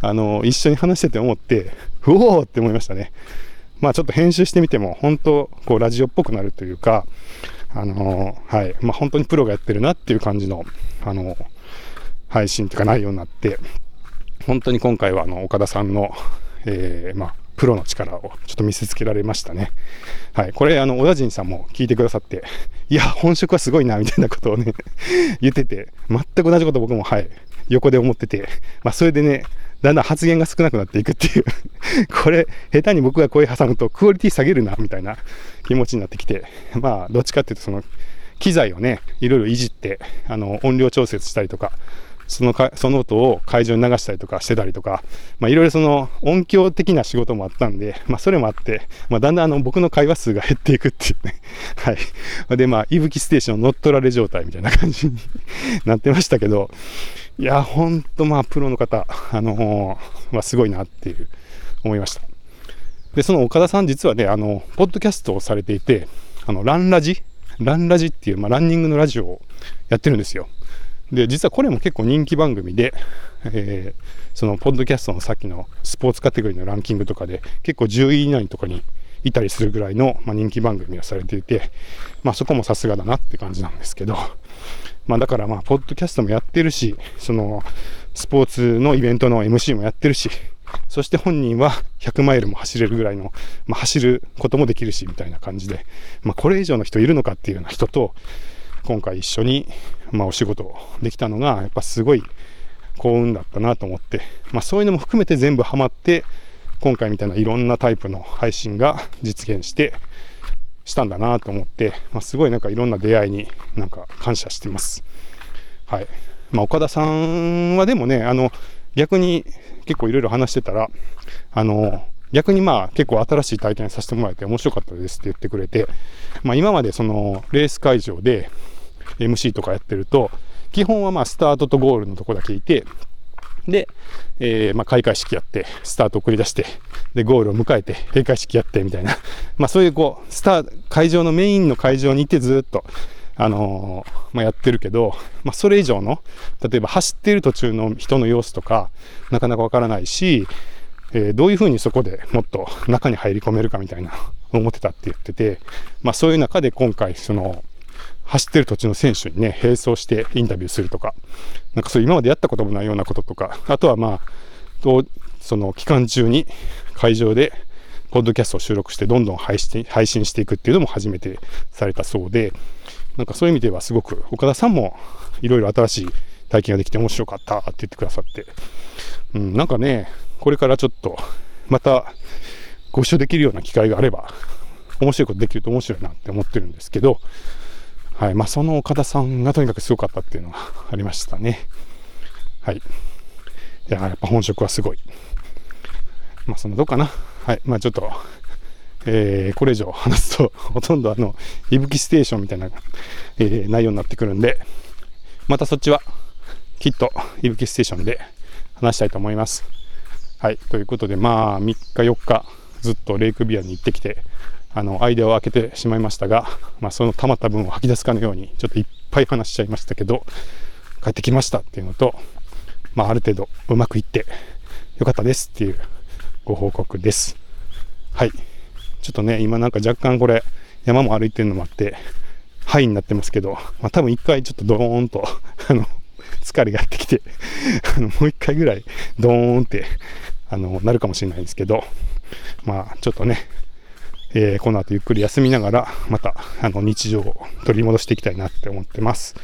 あの、一緒に話してて思って、うおーって思いましたね。まあちょっと編集してみても、本当、こうラジオっぽくなるというか、あのはい、まあ本当にプロがやってるなっていう感じの、あの配信というか内容になって、本当に今回はあの岡田さんの、えー、まあ、プロの力をちょっと見せつけられましたね。はい。これ、あの、小田陣さんも聞いてくださって、いや、本職はすごいな、みたいなことをね [laughs] 言ってて、全く同じこと僕も、はい、横で思ってて、まあ、それでね、だんだん発言が少なくなっていくっていう [laughs] これ、下手に僕が声挟むとクオリティ下げるな、みたいな気持ちになってきて、まあ、どっちかっていうと、その、機材をね、いろいろいじって、あの、音量調節したりとか、そのか、その音を会場に流したりとかしてたりとか、まあいろいろその音響的な仕事もあったんで、まあそれもあって、まあだんだんあの僕の会話数が減っていくっていうね。[laughs] はい。でまあ、いぶきステーション乗っ取られ状態みたいな感じに [laughs] なってましたけど、いや、ほんとまあプロの方、あのー、まあすごいなっていう思いました。で、その岡田さん実はね、あの、ポッドキャストをされていて、あの、ランラジ？ランラジっていう、まあ、ランニングのラジオをやってるんですよ。で、実はこれも結構人気番組で、えー、そのポッドキャストのさっきのスポーツカテゴリーのランキングとかで結構10位以内とかにいたりするぐらいの、まあ、人気番組をされていて、まあそこもさすがだなって感じなんですけど、まあだからまあ、ポッドキャストもやってるし、その、スポーツのイベントの MC もやってるし、そして本人は100マイルも走れるぐらいの、まあ、走ることもできるし、みたいな感じで、まあこれ以上の人いるのかっていうような人と、今回一緒に、まあ、お仕事できたのが、やっぱすごい幸運だったなと思って、まあ、そういうのも含めて全部ハマって、今回みたいないろんなタイプの配信が実現して、したんだなと思って、まあ、すごいなんかいろんな出会いになんか感謝してます。はい。まあ、岡田さんはでもね、あの、逆に結構いろいろ話してたら、あの、逆にまあ結構新しい体験させてもらえて面白かったですって言ってくれて、まあ今までそのレース会場で MC とかやってると、基本はまあスタートとゴールのとこだけいて、で、えー、まあ開会式やって、スタートを繰り出して、で、ゴールを迎えて、閉会式やってみたいな、[laughs] まあそういうこう、スター、会場のメインの会場にいてずっと、あのー、まあ、やってるけど、まあ、それ以上の、例えば走っている途中の人の様子とか、なかなかわからないし、えー、どういうふうにそこでもっと中に入り込めるかみたいな思ってたって言ってて、まあそういう中で今回その走ってる途中の選手にね、並走してインタビューするとか、なんかそういう今までやったこともないようなこととか、あとはまあ、その期間中に会場でポッドキャストを収録してどんどん配信配信していくっていうのも初めてされたそうで、なんかそういう意味ではすごく岡田さんもいろいろ新しい体験ができて面白かったって言ってくださって、うん、なんかね、これからちょっとまたご一緒できるような機会があれば、面白いことできると面白いなって思ってるんですけど、はい。まあ、その岡田さんがとにかくすごかったっていうのが [laughs] ありましたね。はい。いや、やっぱ本職はすごい。まあ、そんなどうかな。はい。まあ、ちょっと、えー、これ以上話すと、[laughs] ほとんどあの、いぶきステーションみたいな、えー、内容になってくるんで、またそっちは、きっと、いぶきステーションで話したいと思います。はい。ということで、まあ、3日4日、ずっとレイクビアに行ってきて、あの、間を空けてしまいましたが、[laughs] まあ、その溜まった分を吐き出すかのように、ちょっといっぱい話しちゃいましたけど、帰ってきましたっていうのと、まあ、ある程度うまくいってよかったですっていうご報告です。はい。ちょっとね、今なんか若干これ、山も歩いてるのもあって、ハイになってますけど、まあ、多分一回ちょっとドーンと、[laughs] あの、疲れがやってきて、[laughs] あの、もう一回ぐらいドーンって、あの、なるかもしれないんですけど、まあ、ちょっとね、えー、この後ゆっくり休みながら、また、あの、日常を取り戻していきたいなって思ってます。